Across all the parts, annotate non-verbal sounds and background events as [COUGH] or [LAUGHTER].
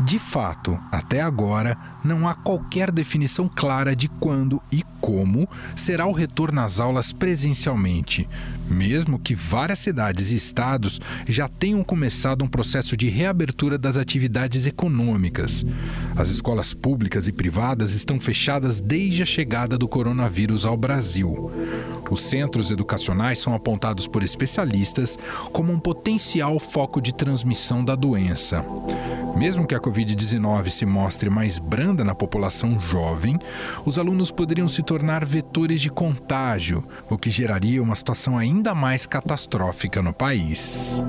De fato, até agora, não há qualquer definição clara de quando e como será o retorno às aulas presencialmente, mesmo que várias cidades e estados já tenham começado um processo de reabertura das atividades econômicas. As escolas públicas e privadas estão fechadas desde a chegada do coronavírus ao Brasil. Os centros educacionais são apontados por especialistas como um potencial foco de transmissão da doença. Mesmo que a Covid-19 se mostre mais branda na população jovem, os alunos poderiam se tornar vetores de contágio, o que geraria uma situação ainda mais catastrófica no país.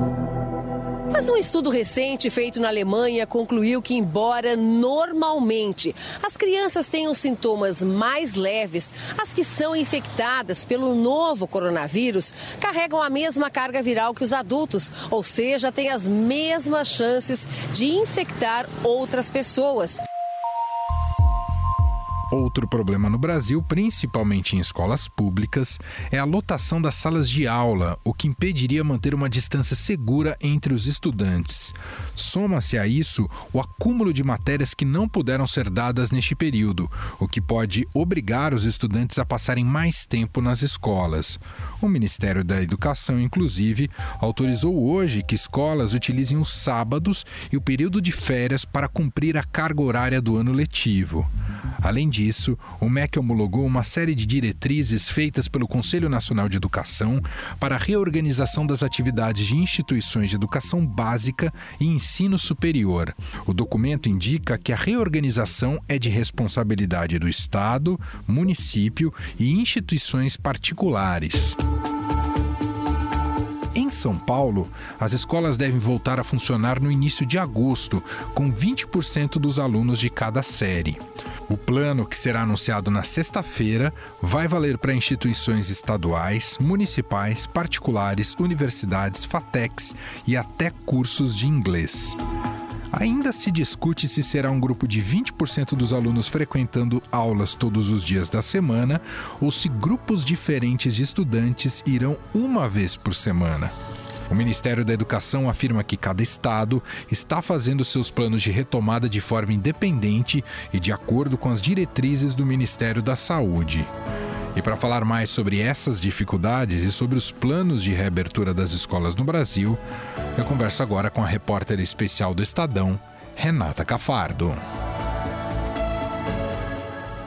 Mas um estudo recente feito na Alemanha concluiu que, embora normalmente as crianças tenham sintomas mais leves, as que são infectadas pelo novo coronavírus carregam a mesma carga viral que os adultos, ou seja, têm as mesmas chances de infectar outras pessoas. Outro problema no Brasil, principalmente em escolas públicas, é a lotação das salas de aula, o que impediria manter uma distância segura entre os estudantes. Soma-se a isso o acúmulo de matérias que não puderam ser dadas neste período, o que pode obrigar os estudantes a passarem mais tempo nas escolas. O Ministério da Educação, inclusive, autorizou hoje que escolas utilizem os sábados e o período de férias para cumprir a carga horária do ano letivo. Além disso, o MEC homologou uma série de diretrizes feitas pelo Conselho Nacional de Educação para a reorganização das atividades de instituições de educação básica e ensino superior. O documento indica que a reorganização é de responsabilidade do Estado, município e instituições particulares. Em São Paulo, as escolas devem voltar a funcionar no início de agosto, com 20% dos alunos de cada série. O plano, que será anunciado na sexta-feira, vai valer para instituições estaduais, municipais, particulares, universidades, FATECs e até cursos de inglês. Ainda se discute se será um grupo de 20% dos alunos frequentando aulas todos os dias da semana ou se grupos diferentes de estudantes irão uma vez por semana. O Ministério da Educação afirma que cada estado está fazendo seus planos de retomada de forma independente e de acordo com as diretrizes do Ministério da Saúde. E para falar mais sobre essas dificuldades e sobre os planos de reabertura das escolas no Brasil, eu converso agora com a repórter especial do Estadão, Renata Cafardo.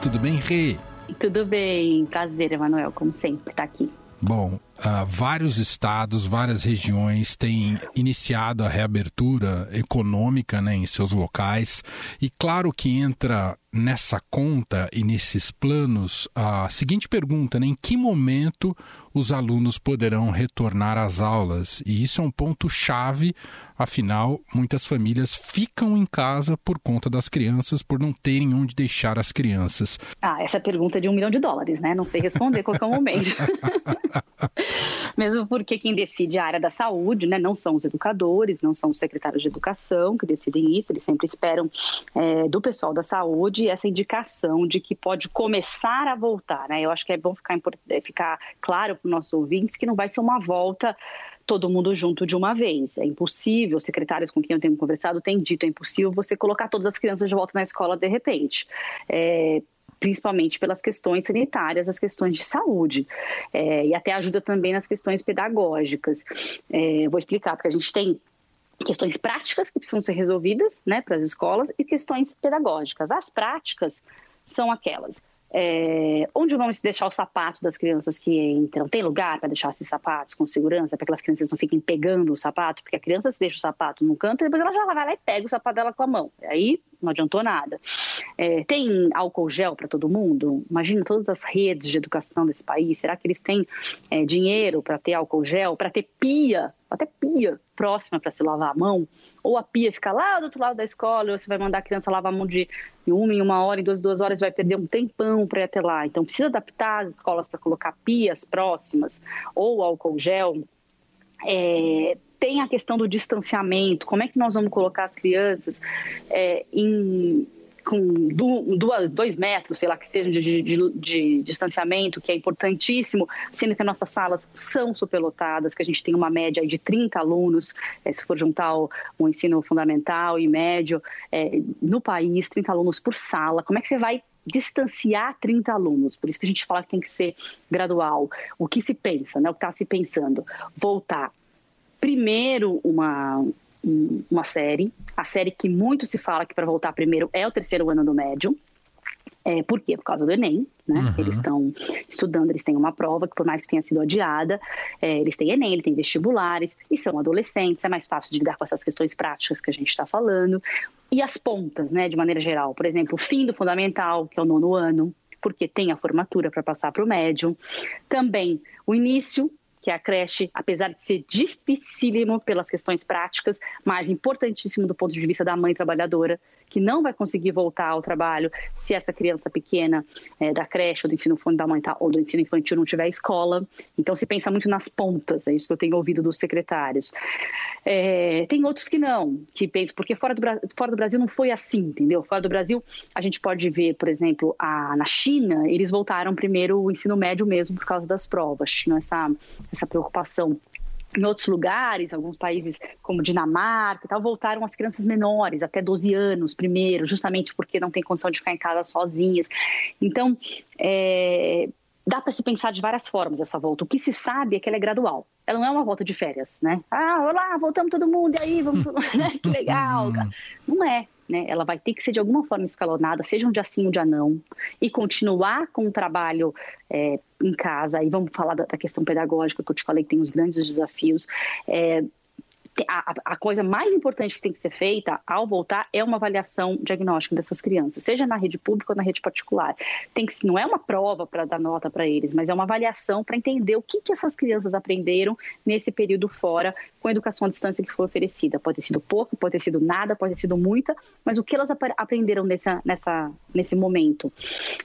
Tudo bem, Rê? Tudo bem, prazer, Emanuel, como sempre, estar tá aqui. Bom, uh, vários estados, várias regiões têm iniciado a reabertura econômica né, em seus locais. E claro que entra nessa conta e nesses planos a seguinte pergunta: né, em que momento os alunos poderão retornar às aulas? E isso é um ponto-chave, afinal, muitas famílias ficam em casa por conta das crianças, por não terem onde deixar as crianças. Ah, essa pergunta é de um milhão de dólares, né? Não sei responder qualquer momento. [LAUGHS] Mesmo porque quem decide é a área da saúde, né? Não são os educadores, não são os secretários de educação que decidem isso, eles sempre esperam é, do pessoal da saúde essa indicação de que pode começar a voltar, né? Eu acho que é bom ficar, é, ficar claro para os nossos ouvintes que não vai ser uma volta todo mundo junto de uma vez. É impossível, os secretários com quem eu tenho conversado têm dito, é impossível você colocar todas as crianças de volta na escola de repente. É, principalmente pelas questões sanitárias, as questões de saúde, é, e até ajuda também nas questões pedagógicas. É, vou explicar, porque a gente tem questões práticas que precisam ser resolvidas né, para as escolas e questões pedagógicas. As práticas são aquelas é, onde vamos deixar o sapato das crianças que entram? Tem lugar para deixar esses sapatos com segurança, para que as crianças não fiquem pegando o sapato? Porque a criança deixa o sapato no canto e depois ela já vai lá e pega o sapato dela com a mão. Aí não adiantou nada. É, tem álcool gel para todo mundo? Imagina todas as redes de educação desse país. Será que eles têm é, dinheiro para ter álcool gel, para ter pia, até pia próxima para se lavar a mão? Ou a pia fica lá do outro lado da escola, ou você vai mandar a criança lavar a mão de uma em uma hora, em duas, duas horas, vai perder um tempão para ir até lá. Então, precisa adaptar as escolas para colocar pias próximas ou álcool gel. É, tem a questão do distanciamento, como é que nós vamos colocar as crianças é, em com duas, dois metros, sei lá, que seja de, de, de, distanciamento, que é importantíssimo, sendo que as nossas salas são superlotadas, que a gente tem uma média de 30 alunos, é, se for juntar o, o, ensino fundamental e médio, é, no país, 30 alunos por sala. Como é que você vai distanciar 30 alunos? Por isso que a gente fala que tem que ser gradual. O que se pensa, né? o que está se pensando? Voltar primeiro uma, uma série, a série que muito se fala que para voltar primeiro é o terceiro ano do médio. É, por quê? Por causa do Enem, né? Uhum. Eles estão estudando, eles têm uma prova que, por mais que tenha sido adiada, é, eles têm Enem, eles têm vestibulares, e são adolescentes, é mais fácil de lidar com essas questões práticas que a gente está falando. E as pontas, né, de maneira geral. Por exemplo, o fim do fundamental, que é o nono ano, porque tem a formatura para passar para o médio. Também o início que é a creche, apesar de ser dificílimo pelas questões práticas, mas importantíssimo do ponto de vista da mãe trabalhadora, que não vai conseguir voltar ao trabalho se essa criança pequena é, da creche ou do ensino fundamental ou do ensino infantil não tiver escola. Então se pensa muito nas pontas, é isso que eu tenho ouvido dos secretários. É, tem outros que não, que pensam, porque fora do, fora do Brasil não foi assim, entendeu? Fora do Brasil, a gente pode ver, por exemplo, a, na China, eles voltaram primeiro o ensino médio mesmo por causa das provas. Tinham essa, essa preocupação em outros lugares, alguns países como Dinamarca e tal, voltaram as crianças menores, até 12 anos primeiro, justamente porque não tem condição de ficar em casa sozinhas. Então, é, dá para se pensar de várias formas essa volta. O que se sabe é que ela é gradual. Ela não é uma volta de férias, né? Ah, olá, voltamos todo mundo, e aí, vamos, [LAUGHS] né? que legal. Não é né? Ela vai ter que ser de alguma forma escalonada, seja um dia sim, um dia não, e continuar com o trabalho é, em casa. E vamos falar da, da, questão pedagógica que eu te falei que tem os grandes desafios. É, a, a, coisa mais importante que tem que ser feita ao voltar é uma avaliação diagnóstica dessas crianças, seja na rede pública ou na rede particular. Tem que, não é uma prova para dar nota para eles, mas é uma avaliação para entender o que, que essas crianças aprenderam nesse período fora com a educação à distância que foi oferecida. Pode ter sido pouco, pode ter sido nada, pode ter sido muita, mas o que elas aprenderam nessa, nessa, nesse momento.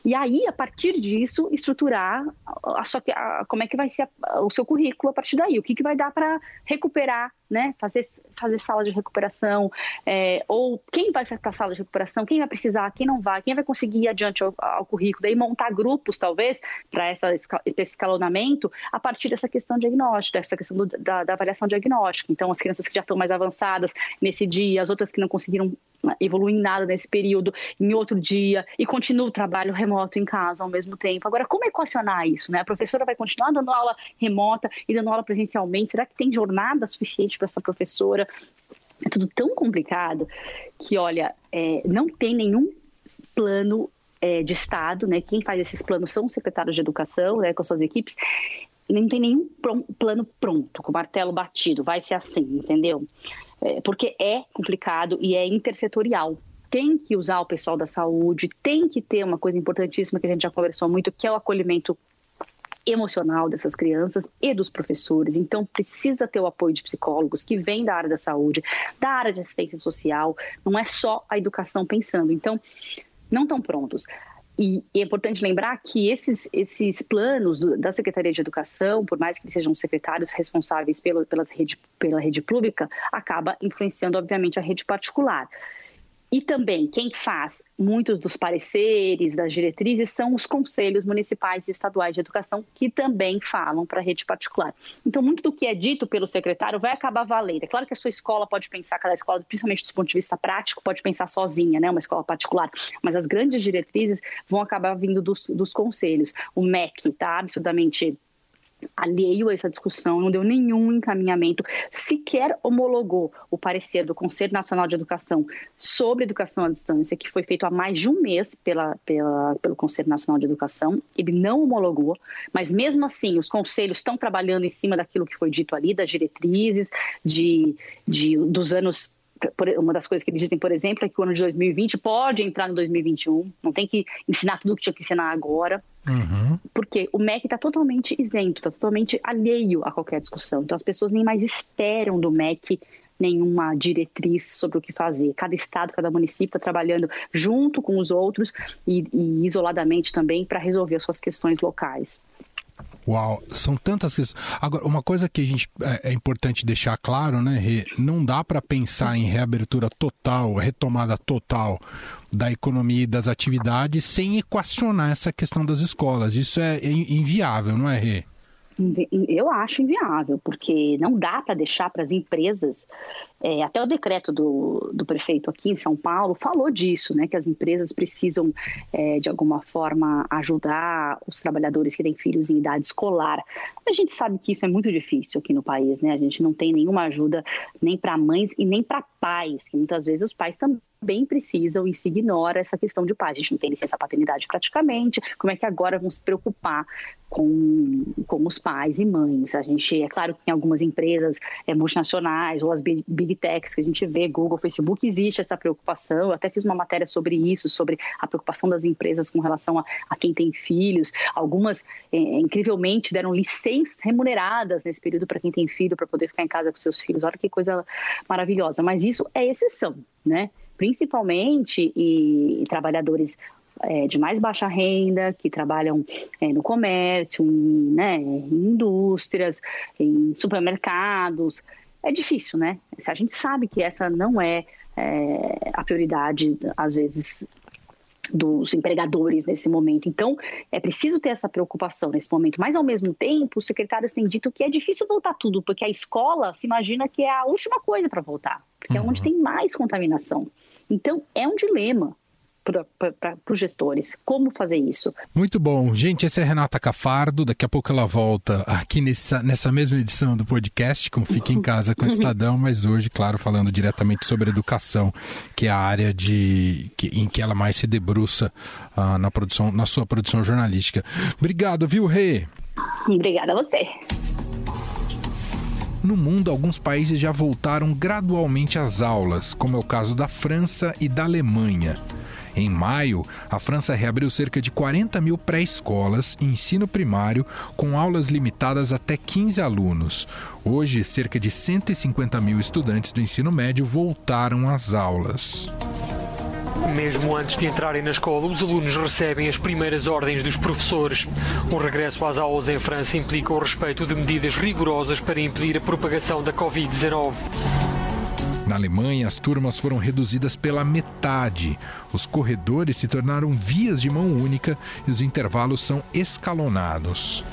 E aí, a partir disso, estruturar a, a, como é que vai ser o seu currículo a partir daí, o que, que vai dar para recuperar né? Fazer, fazer sala de recuperação, é, ou quem vai para a sala de recuperação, quem vai precisar, quem não vai, quem vai conseguir ir adiante ao, ao currículo, daí montar grupos, talvez, para esse escalonamento, a partir dessa questão diagnóstica, dessa questão do, da, da, avaliação diagnóstica. Então, as crianças que já estão mais avançadas nesse dia, as outras que não conseguiram evoluir em nada nesse período, em outro dia, e continua o trabalho remoto em casa ao mesmo tempo. Agora, como equacionar isso? Né? A professora vai continuar dando aula remota e dando aula presencialmente? Será que tem jornada suficiente para essa professora? É tudo tão complicado que, olha, é, não tem nenhum plano é, de Estado, né? Quem faz esses planos são os secretários de educação, né, com suas equipes. Não tem nenhum plano pronto, com martelo batido, vai ser assim, entendeu? É, porque é complicado e é intersetorial. Tem que usar o pessoal da saúde, tem que ter uma coisa importantíssima que a gente já conversou muito, que é o acolhimento emocional dessas crianças e dos professores. Então, precisa ter o apoio de psicólogos que vêm da área da saúde, da área de assistência social. Não é só a educação pensando. Então, não estão prontos. E, é importante lembrar que esses, esses planos da Secretaria de Educação, por mais que sejam secretários responsáveis rede, pela rede pública, acaba influenciando, obviamente, a rede particular. E também quem faz muitos dos pareceres, das diretrizes, são os conselhos municipais e estaduais de educação, que também falam para a rede particular. Então, muito do que é dito pelo secretário vai acabar valendo. É claro que a sua escola pode pensar, cada escola, principalmente do ponto de vista prático, pode pensar sozinha, né, uma escola particular, mas as grandes diretrizes vão acabar vindo dos, dos conselhos. O MEC está absolutamente alheio a essa discussão, não deu nenhum encaminhamento, sequer homologou o parecer do Conselho Nacional de Educação sobre educação à distância, que foi feito há mais de um mês pela, pela, pelo Conselho Nacional de Educação. Ele não homologou, mas mesmo assim, os conselhos estão trabalhando em cima daquilo que foi dito ali, das diretrizes, de, de, dos anos uma das coisas que eles dizem, por exemplo, é que o ano de 2020 pode entrar no 2021, não tem que ensinar tudo o que tinha que ensinar agora, uhum. porque o MEC está totalmente isento, está totalmente alheio a qualquer discussão. Então as pessoas nem mais esperam do MEC nenhuma diretriz sobre o que fazer. Cada estado, cada município está trabalhando junto com os outros e, e isoladamente também para resolver as suas questões locais. Uau, são tantas questões. Agora, uma coisa que a gente é, é importante deixar claro, né, Rê? Não dá para pensar em reabertura total, retomada total da economia e das atividades sem equacionar essa questão das escolas. Isso é inviável, não é, Rê? Eu acho inviável, porque não dá para deixar para as empresas. É, até o decreto do, do prefeito aqui em São Paulo falou disso, né? Que as empresas precisam, é, de alguma forma, ajudar os trabalhadores que têm filhos em idade escolar. A gente sabe que isso é muito difícil aqui no país, né? A gente não tem nenhuma ajuda nem para mães e nem para pais, que muitas vezes os pais também precisam e se ignora essa questão de pais. A gente não tem licença paternidade praticamente. Como é que agora vão se preocupar com, com os pais e mães. A gente, é claro que em algumas empresas é, multinacionais ou as big techs que a gente vê, Google, Facebook, existe essa preocupação. Eu até fiz uma matéria sobre isso, sobre a preocupação das empresas com relação a, a quem tem filhos. Algumas, é, incrivelmente, deram licenças remuneradas nesse período para quem tem filho, para poder ficar em casa com seus filhos. Olha que coisa maravilhosa. Mas isso é exceção, né? principalmente e, e trabalhadores é, de mais baixa renda, que trabalham é, no comércio, em, né, em indústrias, em supermercados. É difícil, né? A gente sabe que essa não é, é a prioridade, às vezes, dos empregadores nesse momento. Então, é preciso ter essa preocupação nesse momento. Mas, ao mesmo tempo, os secretários têm dito que é difícil voltar tudo, porque a escola se imagina que é a última coisa para voltar, porque uhum. é onde uhum. tem mais contaminação. Então, é um dilema para os gestores. Como fazer isso? Muito bom. Gente, essa é a Renata Cafardo. Daqui a pouco ela volta aqui nessa, nessa mesma edição do podcast, como Fica em Casa com o Estadão, [LAUGHS] mas hoje, claro, falando diretamente sobre educação, que é a área de, que, em que ela mais se debruça uh, na, produção, na sua produção jornalística. Obrigado, viu, Rê? Obrigada a você. No mundo, alguns países já voltaram gradualmente às aulas, como é o caso da França e da Alemanha. Em maio, a França reabriu cerca de 40 mil pré-escolas e ensino primário, com aulas limitadas até 15 alunos. Hoje, cerca de 150 mil estudantes do ensino médio voltaram às aulas. Mesmo antes de entrarem na escola, os alunos recebem as primeiras ordens dos professores. O regresso às aulas em França implica o respeito de medidas rigorosas para impedir a propagação da Covid-19. Na Alemanha, as turmas foram reduzidas pela metade. Os corredores se tornaram vias de mão única e os intervalos são escalonados.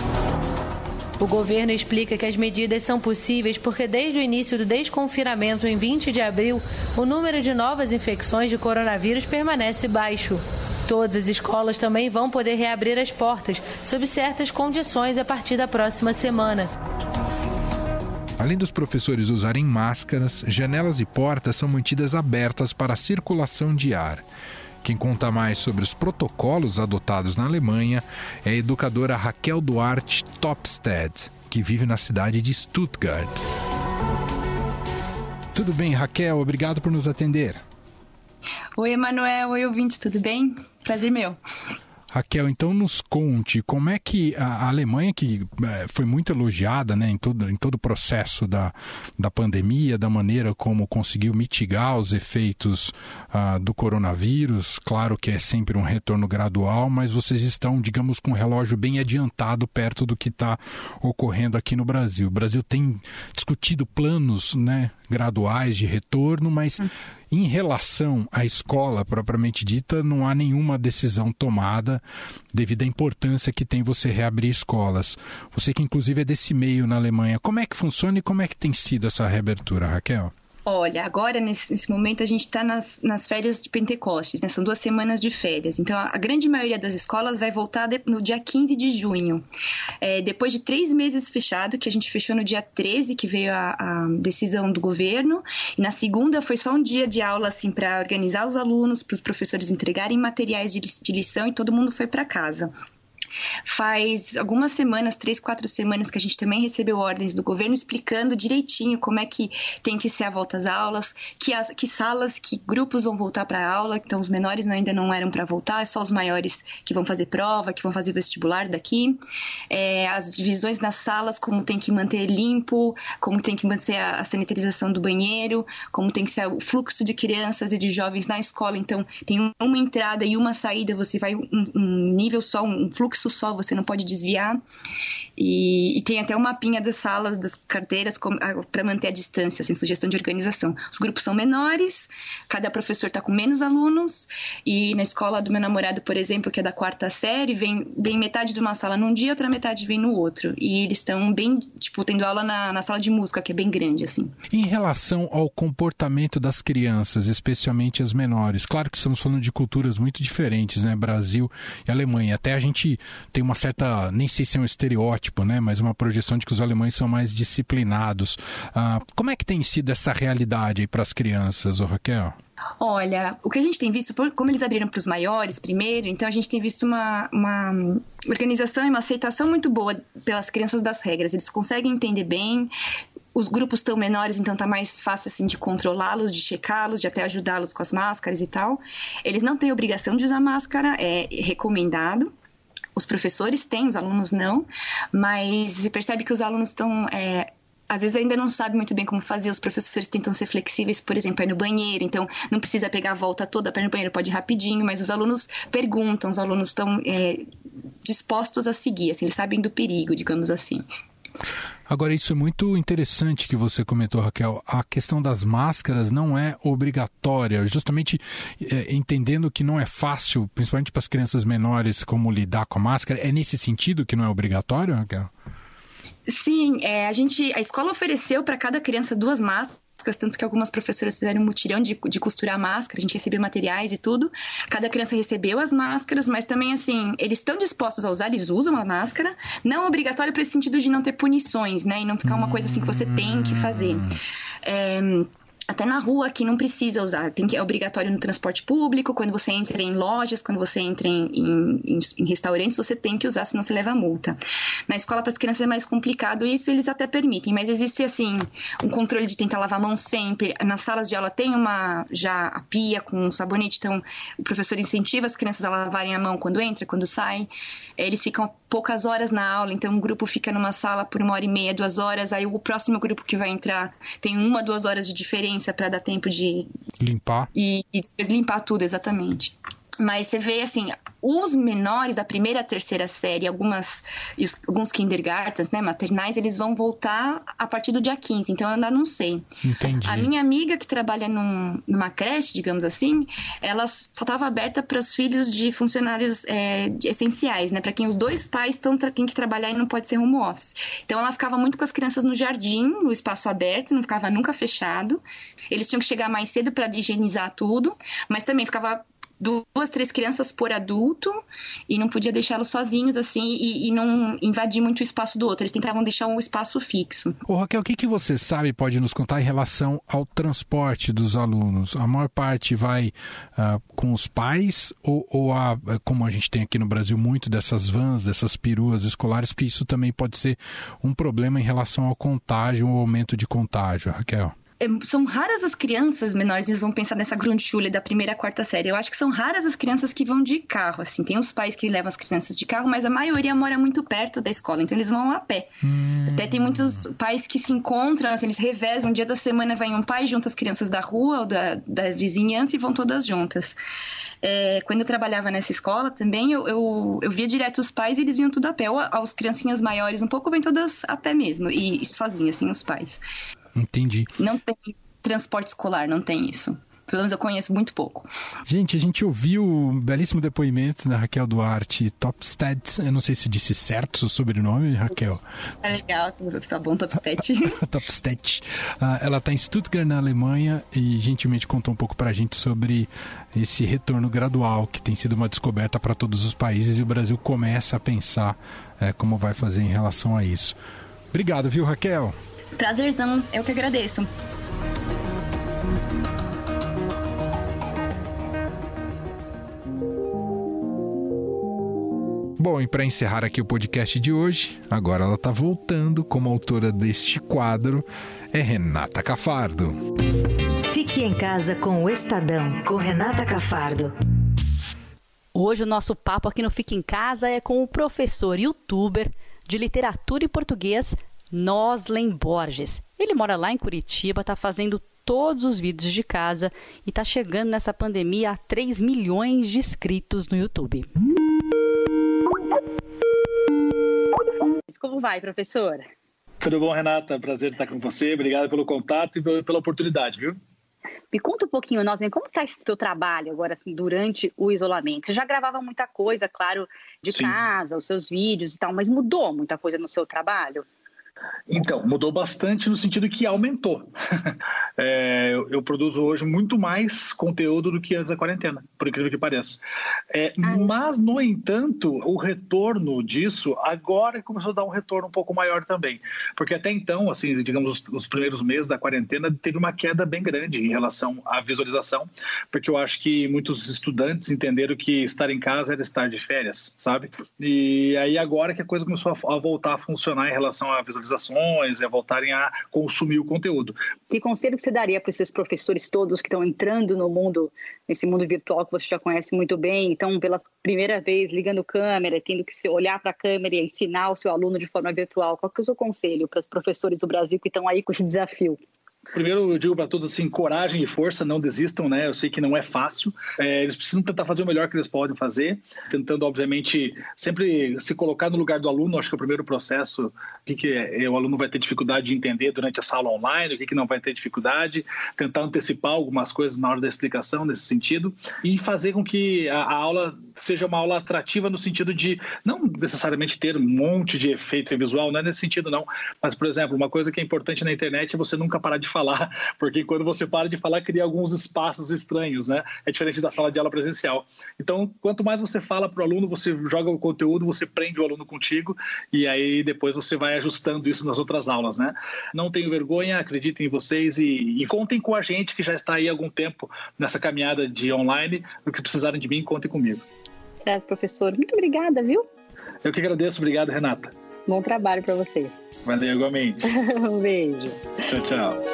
O governo explica que as medidas são possíveis porque, desde o início do desconfinamento em 20 de abril, o número de novas infecções de coronavírus permanece baixo. Todas as escolas também vão poder reabrir as portas, sob certas condições, a partir da próxima semana. Além dos professores usarem máscaras, janelas e portas são mantidas abertas para a circulação de ar. Quem conta mais sobre os protocolos adotados na Alemanha é a educadora Raquel Duarte Topstedt, que vive na cidade de Stuttgart. Tudo bem, Raquel? Obrigado por nos atender. Oi, Emanuel. Oi, ouvintes. Tudo bem? Prazer meu. Raquel, então nos conte como é que a Alemanha, que é, foi muito elogiada né, em, todo, em todo o processo da, da pandemia, da maneira como conseguiu mitigar os efeitos uh, do coronavírus, claro que é sempre um retorno gradual, mas vocês estão, digamos, com o relógio bem adiantado perto do que está ocorrendo aqui no Brasil. O Brasil tem discutido planos né, graduais de retorno, mas. Hum em relação à escola propriamente dita, não há nenhuma decisão tomada devido à importância que tem você reabrir escolas. Você que inclusive é desse meio na Alemanha, como é que funciona e como é que tem sido essa reabertura, Raquel? Olha, agora nesse, nesse momento a gente está nas, nas férias de Pentecostes, né? São duas semanas de férias. Então a, a grande maioria das escolas vai voltar de, no dia 15 de junho. É, depois de três meses fechado, que a gente fechou no dia 13, que veio a, a decisão do governo, e na segunda foi só um dia de aula assim para organizar os alunos, para os professores entregarem materiais de, de lição e todo mundo foi para casa. Faz algumas semanas, três, quatro semanas, que a gente também recebeu ordens do governo explicando direitinho como é que tem que ser a volta às aulas, que, as, que salas, que grupos vão voltar para aula. Então, os menores ainda não eram para voltar, é só os maiores que vão fazer prova, que vão fazer vestibular daqui. É, as divisões nas salas, como tem que manter limpo, como tem que manter a, a sanitização do banheiro, como tem que ser o fluxo de crianças e de jovens na escola. Então, tem uma entrada e uma saída, você vai um, um nível só, um fluxo fixo só, você não pode desviar. E, e tem até um mapinha das salas, das carteiras, para manter a distância, assim, sugestão de organização. Os grupos são menores, cada professor está com menos alunos, e na escola do meu namorado, por exemplo, que é da quarta série, vem, vem metade de uma sala num dia, outra metade vem no outro. E eles estão bem, tipo, tendo aula na, na sala de música, que é bem grande, assim. Em relação ao comportamento das crianças, especialmente as menores, claro que estamos falando de culturas muito diferentes, né? Brasil e Alemanha. Até a gente tem uma certa, nem sei se é um estereótipo, né? Mas uma projeção de que os alemães são mais disciplinados. Ah, como é que tem sido essa realidade para as crianças, ô Raquel? Olha, o que a gente tem visto, como eles abriram para os maiores primeiro, então a gente tem visto uma, uma organização e uma aceitação muito boa pelas crianças das regras. Eles conseguem entender bem, os grupos estão menores, então tá mais fácil assim de controlá-los, de checá-los, de até ajudá-los com as máscaras e tal. Eles não têm obrigação de usar máscara, é recomendado. Os professores têm, os alunos não, mas você percebe que os alunos estão é, às vezes ainda não sabe muito bem como fazer, os professores tentam ser flexíveis, por exemplo, ir no banheiro, então não precisa pegar a volta toda para ir no banheiro, pode ir rapidinho, mas os alunos perguntam, os alunos estão é, dispostos a seguir, assim, eles sabem do perigo, digamos assim. Agora, isso é muito interessante que você comentou, Raquel. A questão das máscaras não é obrigatória, justamente é, entendendo que não é fácil, principalmente para as crianças menores, como lidar com a máscara. É nesse sentido que não é obrigatório, Raquel? Sim, é, a gente, a escola ofereceu para cada criança duas máscaras tanto que algumas professoras fizeram um mutirão de, de costurar máscara, a gente recebeu materiais e tudo. Cada criança recebeu as máscaras, mas também, assim, eles estão dispostos a usar, eles usam a máscara, não obrigatório para esse sentido de não ter punições, né? E não ficar uma coisa assim que você tem que fazer. É, até na rua que não precisa usar, tem que é obrigatório no transporte público, quando você entra em lojas, quando você entra em, em, em restaurantes, você tem que usar, senão você leva multa. Na escola para as crianças é mais complicado isso, eles até permitem, mas existe assim um controle de tentar lavar a mão sempre. Nas salas de aula tem uma já a pia com sabonete, então o professor incentiva as crianças a lavarem a mão quando entra, quando sai. Eles ficam poucas horas na aula, então um grupo fica numa sala por uma hora e meia, duas horas, aí o próximo grupo que vai entrar tem uma, duas horas de diferença para dar tempo de limpar e, e limpar tudo exatamente. Mas você vê assim, os menores da primeira a terceira série, algumas, alguns kindergartens, né, maternais, eles vão voltar a partir do dia 15, então eu ainda não sei. Entendi. A minha amiga que trabalha num, numa creche, digamos assim, ela só estava aberta para os filhos de funcionários é, essenciais, né, para quem os dois pais tão, têm que trabalhar e não pode ser home office. Então ela ficava muito com as crianças no jardim, no espaço aberto, não ficava nunca fechado. Eles tinham que chegar mais cedo para higienizar tudo, mas também ficava duas, três crianças por adulto e não podia deixá-los sozinhos assim e, e, não invadir muito o espaço do outro. Eles tentavam deixar um espaço fixo. Ô, Raquel, o que, que você sabe, pode nos contar em relação ao transporte dos alunos? A maior parte vai uh, com os pais ou, ou a, como a gente tem aqui no Brasil muito dessas vans, dessas peruas escolares, porque isso também pode ser um problema em relação ao contágio, o aumento de contágio, Raquel? É, são raras as crianças menores, vão pensar nessa Grundschule da primeira a quarta série. Eu acho que são raras as crianças que vão de carro, assim. Tem os pais que levam as crianças de carro, mas a maioria mora muito perto da escola, então eles vão a pé. Hum. Até tem muitos pais que se encontram, assim, eles revezam, um dia da semana vai um pai junto as crianças da rua ou da, da vizinhança e vão todas juntas. É, quando eu trabalhava nessa escola também, eu, eu, eu, via direto os pais e eles vinham tudo a pé. Ou as criancinhas maiores um pouco, vêm todas a pé mesmo, e, e sozinhas, assim, os pais. Entendi. Não tem transporte escolar, não tem isso. Pelo menos eu conheço muito pouco. Gente, a gente ouviu belíssimo depoimento da Raquel Duarte, Topsted. Eu não sei se disse certo o sobrenome, Raquel. É legal, tá bom, Topsted. Topsted. Uh, ela está em Stuttgart, na Alemanha, e gentilmente contou um pouco para a gente sobre esse retorno gradual, que tem sido uma descoberta para todos os países, e o Brasil começa a pensar é, como vai fazer em relação a isso. Obrigado, viu, Raquel? Prazerzão, eu que agradeço. Bom, e para encerrar aqui o podcast de hoje, agora ela está voltando como autora deste quadro, é Renata Cafardo. Fique em casa com o Estadão, com Renata Cafardo. Hoje o nosso papo aqui no Fique em Casa é com o professor youtuber de literatura e português Noslen Borges. Ele mora lá em Curitiba, está fazendo todos os vídeos de casa e está chegando nessa pandemia a 3 milhões de inscritos no YouTube. Como vai, professor? Tudo bom, Renata? Prazer estar com você. Obrigado pelo contato e pela oportunidade, viu? Me conta um pouquinho, nós, como está esse teu trabalho agora, assim, durante o isolamento? Você já gravava muita coisa, claro, de Sim. casa, os seus vídeos e tal, mas mudou muita coisa no seu trabalho? Então, mudou bastante no sentido que aumentou. [LAUGHS] é, eu, eu, produzo hoje muito mais conteúdo do que antes da quarentena, por incrível que pareça. É, mas, no entanto, o retorno disso agora começou a dar um retorno um pouco maior também. Porque até então, assim, digamos, os, os primeiros meses da quarentena teve uma queda bem grande em relação à visualização, porque eu acho que muitos estudantes entenderam que estar em casa era estar de férias, sabe? E aí agora que a coisa começou a, a voltar a funcionar em relação à visualização atualizações e a voltarem a consumir o conteúdo. Que conselho você daria para esses professores todos que estão entrando no mundo, nesse mundo virtual que você já conhece muito bem, então pela primeira vez ligando câmera, tendo que olhar para a câmera e ensinar o seu aluno de forma virtual? Qual que é o seu conselho para os professores do Brasil que estão aí com esse desafio? Primeiro, eu digo para todos assim: coragem e força, não desistam, né? Eu sei que não é fácil. É, eles precisam tentar fazer o melhor que eles podem fazer, tentando, obviamente, sempre se colocar no lugar do aluno. Acho que é o primeiro processo, o que, é, o aluno vai ter dificuldade de entender durante essa aula online, o que, que não vai ter dificuldade, tentar antecipar algumas coisas na hora da explicação nesse sentido e fazer com que a, a aula seja uma aula atrativa no sentido de não necessariamente ter um monte de efeito visual, não é nesse sentido, não. Mas, por exemplo, uma coisa que é importante na internet é você nunca parar de falar, porque quando você para de falar, cria alguns espaços estranhos, né? É diferente da sala de aula presencial. Então, quanto mais você fala para o aluno, você joga o conteúdo, você prende o aluno contigo e aí depois você vai ajustando isso nas outras aulas, né? Não tenho vergonha, acreditem em vocês e, e contem com a gente que já está aí há algum tempo nessa caminhada de online. O que precisarem de mim, contem comigo. Certo, professor. Muito obrigada, viu? Eu que agradeço. Obrigado, Renata. Bom trabalho para você. Valeu, igualmente. [LAUGHS] um beijo. Tchau, tchau.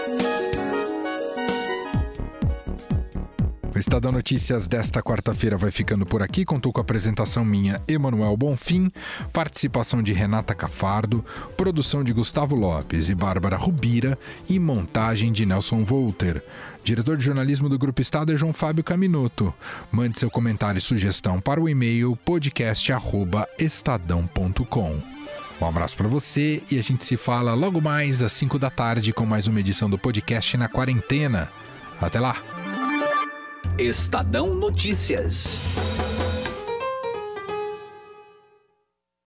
O Estadão Notícias desta quarta-feira vai ficando por aqui. Contou com a apresentação minha, Emanuel Bonfim, participação de Renata Cafardo, produção de Gustavo Lopes e Bárbara Rubira e montagem de Nelson Volter. Diretor de jornalismo do Grupo Estado é João Fábio Caminoto. Mande seu comentário e sugestão para o e-mail podcast@estadão.com. Um abraço para você e a gente se fala logo mais às 5 da tarde com mais uma edição do podcast na quarentena. Até lá. Estadão Notícias.